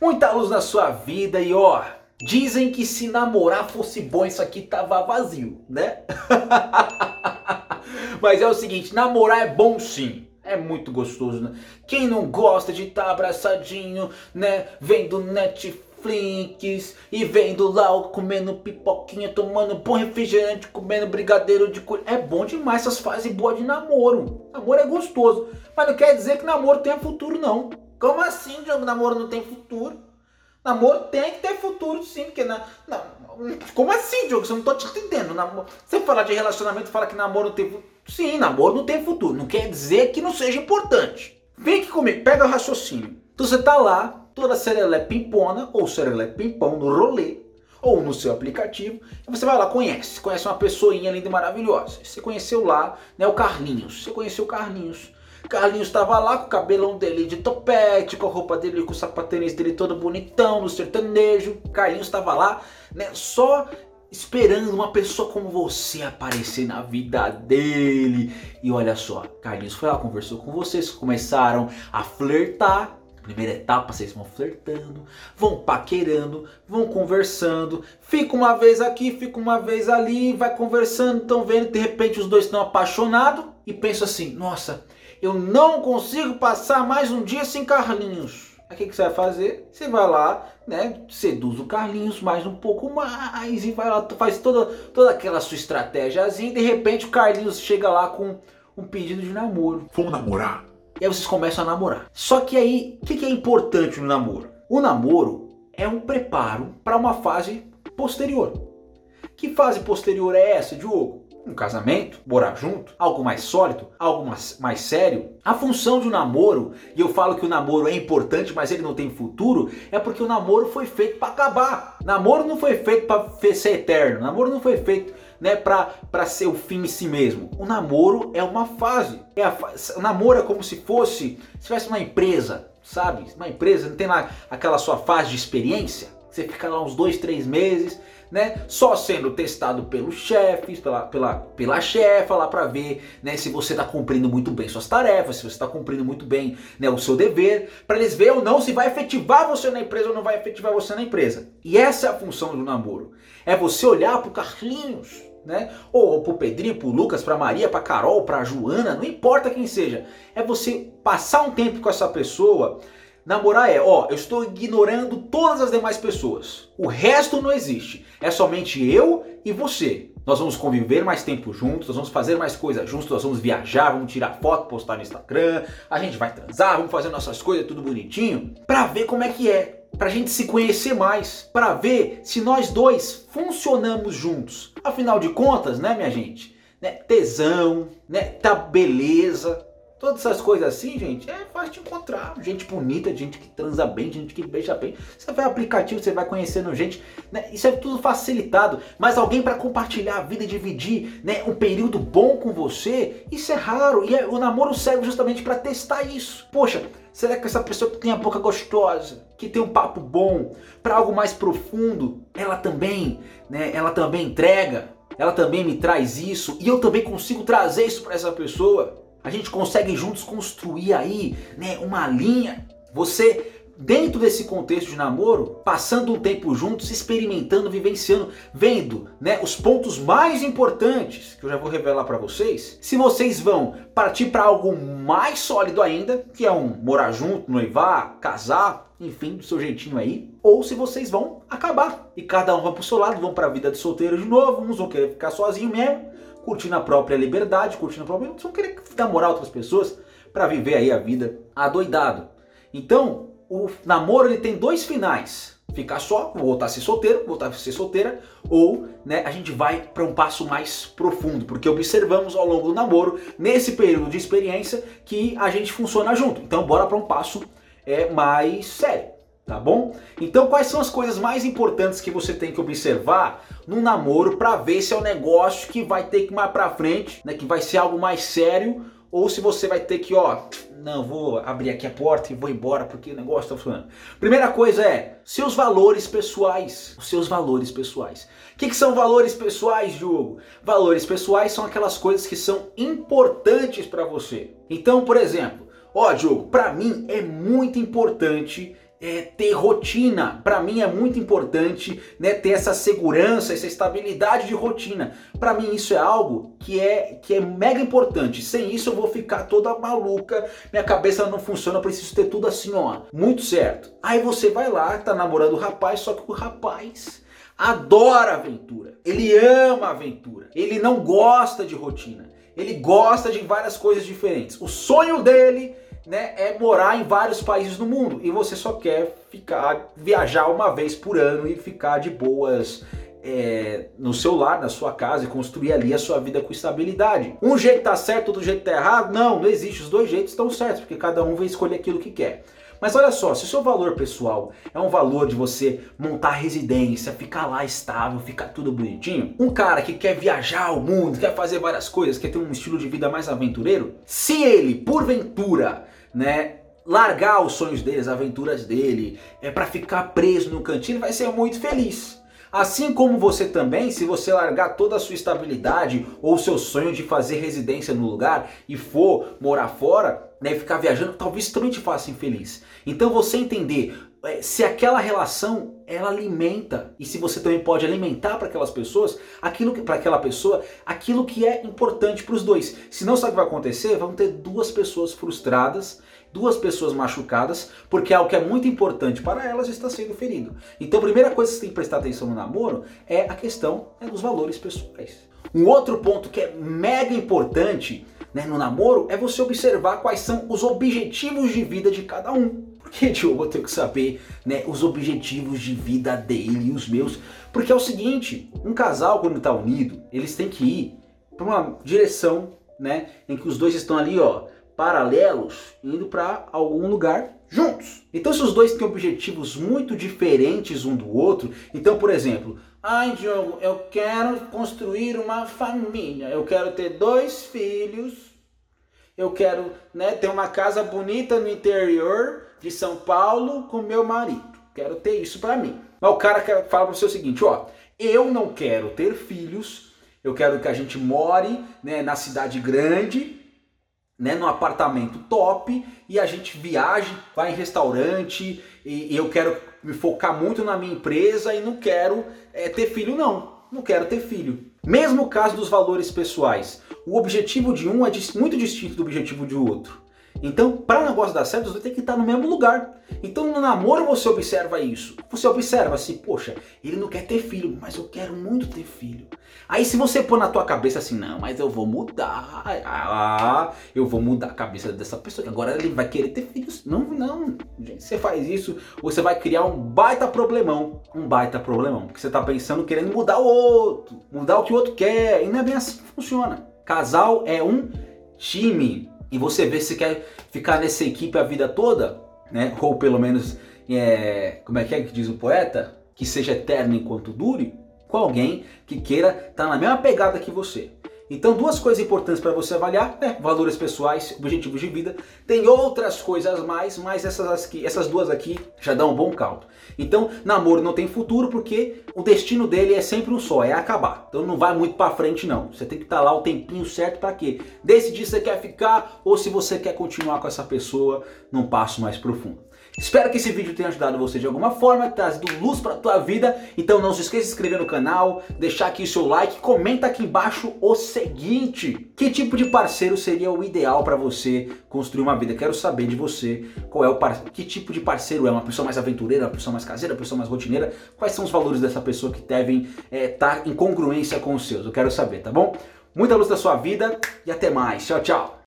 muita luz na sua vida e ó, dizem que se namorar fosse bom isso aqui tava vazio, né? Mas é o seguinte, namorar é bom sim. É muito gostoso, né? Quem não gosta de estar tá abraçadinho, né? Vendo Netflix e vendo lá comendo pipoquinha, tomando bom refrigerante, comendo brigadeiro de coisa. É bom demais essas fases boas de namoro. Namoro é gostoso. Mas não quer dizer que namoro tenha futuro, não. Como assim, Diogo? Namoro não tem futuro? Namoro tem que ter futuro, sim, porque na, como assim, Diogo? Você não tô te entendendo. Namoro, você fala de relacionamento, fala que namoro não tem futuro. Sim, namoro não tem futuro. Não quer dizer que não seja importante. Vem aqui comigo, pega o raciocínio. Então você tá lá, toda serelé pimpona ou serelé pimpão no rolê ou no seu aplicativo, e você vai lá, conhece, conhece uma pessoinha linda e maravilhosa. Você conheceu lá, né, o Carlinhos. Você conheceu o Carlinhos. Carlinhos estava lá com o cabelão dele de topete, com a roupa dele, com o sapatênis dele todo bonitão, no sertanejo. Carlinhos estava lá, né, só esperando uma pessoa como você aparecer na vida dele. E olha só, Carlinhos foi lá, conversou com vocês, começaram a flertar. Primeira etapa, vocês vão flertando, vão paquerando, vão conversando, fica uma vez aqui, fica uma vez ali, vai conversando, estão vendo, de repente os dois estão apaixonados e pensam assim: nossa, eu não consigo passar mais um dia sem Carlinhos. Aí o que, que, você vai fazer? Você vai lá, né? Seduz o Carlinhos mais um pouco mais e vai lá, faz toda, toda aquela sua estratégiazinha e de repente o Carlinhos chega lá com um pedido de namoro. Vamos namorar? E aí vocês começam a namorar. Só que aí, o que, que é importante no namoro? O namoro é um preparo para uma fase posterior. Que fase posterior é essa, Diogo? Um casamento, morar junto, algo mais sólido, algo mais, mais sério. A função de um namoro, e eu falo que o namoro é importante, mas ele não tem futuro, é porque o namoro foi feito para acabar. Namoro não foi feito para ser eterno. Namoro não foi feito né, para ser o fim em si mesmo. O namoro é uma fase. É a, o namoro é como se fosse, se tivesse uma empresa, sabe? Uma empresa, não tem lá aquela sua fase de experiência? Você fica lá uns dois, três meses, né? Só sendo testado pelos chefes, pela, pela, pela chefa lá para ver, né? Se você está cumprindo muito bem suas tarefas, se você está cumprindo muito bem, né? O seu dever, para eles ver ou não se vai efetivar você na empresa ou não vai efetivar você na empresa. E essa é a função do namoro. É você olhar pro Carlinhos, né? Ou pro Pedrinho, pro Lucas, pra Maria, pra Carol, pra Joana, não importa quem seja. É você passar um tempo com essa pessoa Namorar é, ó, eu estou ignorando todas as demais pessoas. O resto não existe. É somente eu e você. Nós vamos conviver mais tempo juntos, nós vamos fazer mais coisas juntos, nós vamos viajar, vamos tirar foto, postar no Instagram, a gente vai transar, vamos fazer nossas coisas tudo bonitinho, pra ver como é que é, pra gente se conhecer mais, pra ver se nós dois funcionamos juntos. Afinal de contas, né, minha gente? Né, tesão, né, tá beleza, Todas essas coisas assim, gente, é fácil de encontrar. Gente bonita, gente que transa bem, gente que beija bem. Você vai aplicativo, você vai conhecendo gente. Né? Isso é tudo facilitado. Mas alguém para compartilhar a vida e dividir né, um período bom com você, isso é raro. E é, o namoro serve justamente para testar isso. Poxa, será que essa pessoa que tem a boca gostosa, que tem um papo bom, para algo mais profundo, ela também, né, ela também entrega? Ela também me traz isso e eu também consigo trazer isso para essa pessoa a gente consegue juntos construir aí, né, uma linha. Você dentro desse contexto de namoro, passando um tempo juntos, experimentando, vivenciando, vendo, né, os pontos mais importantes que eu já vou revelar para vocês. Se vocês vão partir para algo mais sólido ainda, que é um morar junto, noivar, casar, enfim, do seu jeitinho aí, ou se vocês vão acabar e cada um vai pro seu lado, vão para a vida de solteiro de novo, uns vão querer ficar sozinho mesmo, curtindo a própria liberdade, curtindo a própria. Vão querer namorar outras pessoas para viver aí a vida adoidado. Então, o namoro ele tem dois finais. Ficar só, voltar a ser solteiro, voltar a ser solteira, ou né, a gente vai para um passo mais profundo, porque observamos ao longo do namoro, nesse período de experiência, que a gente funciona junto. Então, bora para um passo é, mais sério tá bom? Então quais são as coisas mais importantes que você tem que observar no namoro para ver se é um negócio que vai ter que ir mais para frente, né, que vai ser algo mais sério ou se você vai ter que, ó, não, vou abrir aqui a porta e vou embora porque o negócio tá funcionando. Primeira coisa é seus valores pessoais, os seus valores pessoais. O que, que são valores pessoais, Diogo? Valores pessoais são aquelas coisas que são importantes para você. Então, por exemplo, ó, Diogo, para mim é muito importante é, ter rotina. Para mim é muito importante né, ter essa segurança, essa estabilidade de rotina. Para mim isso é algo que é, que é mega importante. Sem isso eu vou ficar toda maluca, minha cabeça não funciona, eu preciso ter tudo assim, ó, muito certo. Aí você vai lá, tá namorando o rapaz, só que o rapaz adora aventura. Ele ama aventura. Ele não gosta de rotina. Ele gosta de várias coisas diferentes. O sonho dele né, é morar em vários países do mundo e você só quer ficar viajar uma vez por ano e ficar de boas é, no seu lar, na sua casa e construir ali a sua vida com estabilidade. Um jeito tá certo, outro jeito tá errado? Não, não existe. Os dois jeitos estão certos, porque cada um vai escolher aquilo que quer. Mas olha só, se o seu valor pessoal é um valor de você montar residência, ficar lá estável, ficar tudo bonitinho, um cara que quer viajar o mundo, quer fazer várias coisas, quer ter um estilo de vida mais aventureiro, se ele, porventura, né, largar os sonhos dele, as aventuras dele, é para ficar preso no cantinho, vai ser muito feliz. Assim como você também, se você largar toda a sua estabilidade ou seu sonho de fazer residência no lugar e for morar fora, né, ficar viajando, talvez também te faça infeliz. Então você entender se aquela relação ela alimenta e se você também pode alimentar para aquelas pessoas aquilo para aquela pessoa aquilo que é importante para os dois. Senão sabe o que vai acontecer? Vão ter duas pessoas frustradas, duas pessoas machucadas, porque algo que é muito importante para elas está sendo ferido. Então a primeira coisa que você tem que prestar atenção no namoro é a questão é dos valores pessoais. Um outro ponto que é mega importante né, no namoro é você observar quais são os objetivos de vida de cada um. Porque, Diogo, eu tenho que saber né, os objetivos de vida dele e os meus. Porque é o seguinte, um casal quando está unido, eles têm que ir para uma direção né, em que os dois estão ali, ó, paralelos, indo para algum lugar juntos. Então, se os dois têm objetivos muito diferentes um do outro, então, por exemplo, ai, Diogo, eu quero construir uma família, eu quero ter dois filhos, eu quero né, ter uma casa bonita no interior de São Paulo com meu marido. Quero ter isso para mim. Mas o cara fala para você o seguinte, ó, eu não quero ter filhos, eu quero que a gente more né, na cidade grande, né, num apartamento top e a gente viaje, vai em restaurante e, e eu quero me focar muito na minha empresa e não quero é, ter filho não, não quero ter filho. Mesmo caso dos valores pessoais, o objetivo de um é muito distinto do objetivo de outro. Então, para o negócio dar certo, você tem que estar no mesmo lugar. Então, no namoro você observa isso. Você observa assim, poxa, ele não quer ter filho, mas eu quero muito ter filho. Aí se você pôr na tua cabeça assim, não, mas eu vou mudar. Ah, eu vou mudar a cabeça dessa pessoa, que agora ele vai querer ter filhos. Não, não. Gente, você faz isso, você vai criar um baita problemão. Um baita problemão. Porque você está pensando querendo mudar o outro, mudar o que o outro quer. E não é bem assim que funciona. Casal é um time e você vê se quer ficar nessa equipe a vida toda, né? Ou pelo menos, é, como é que é que diz o poeta? Que seja eterno enquanto dure, com alguém que queira estar tá na mesma pegada que você. Então, duas coisas importantes para você avaliar, né? Valores pessoais, objetivos de vida. Tem outras coisas mais, mas essas, aqui, essas duas aqui já dão um bom caldo. Então, namoro não tem futuro porque o destino dele é sempre um só, é acabar. Então não vai muito para frente não. Você tem que estar tá lá o tempinho certo para quê? Decidir se quer ficar ou se você quer continuar com essa pessoa num passo mais profundo. Espero que esse vídeo tenha ajudado você de alguma forma, trazido luz para tua vida. Então não se esqueça de se inscrever no canal, deixar aqui o seu like, comenta aqui embaixo o seguinte: que tipo de parceiro seria o ideal para você construir uma vida? Quero saber de você qual é o par... que tipo de parceiro é, uma pessoa mais aventureira, uma pessoa mais caseira, uma pessoa mais rotineira. Quais são os valores dessa pessoa que devem estar é, tá em congruência com os seus? Eu quero saber, tá bom? Muita luz da sua vida e até mais. Tchau, tchau.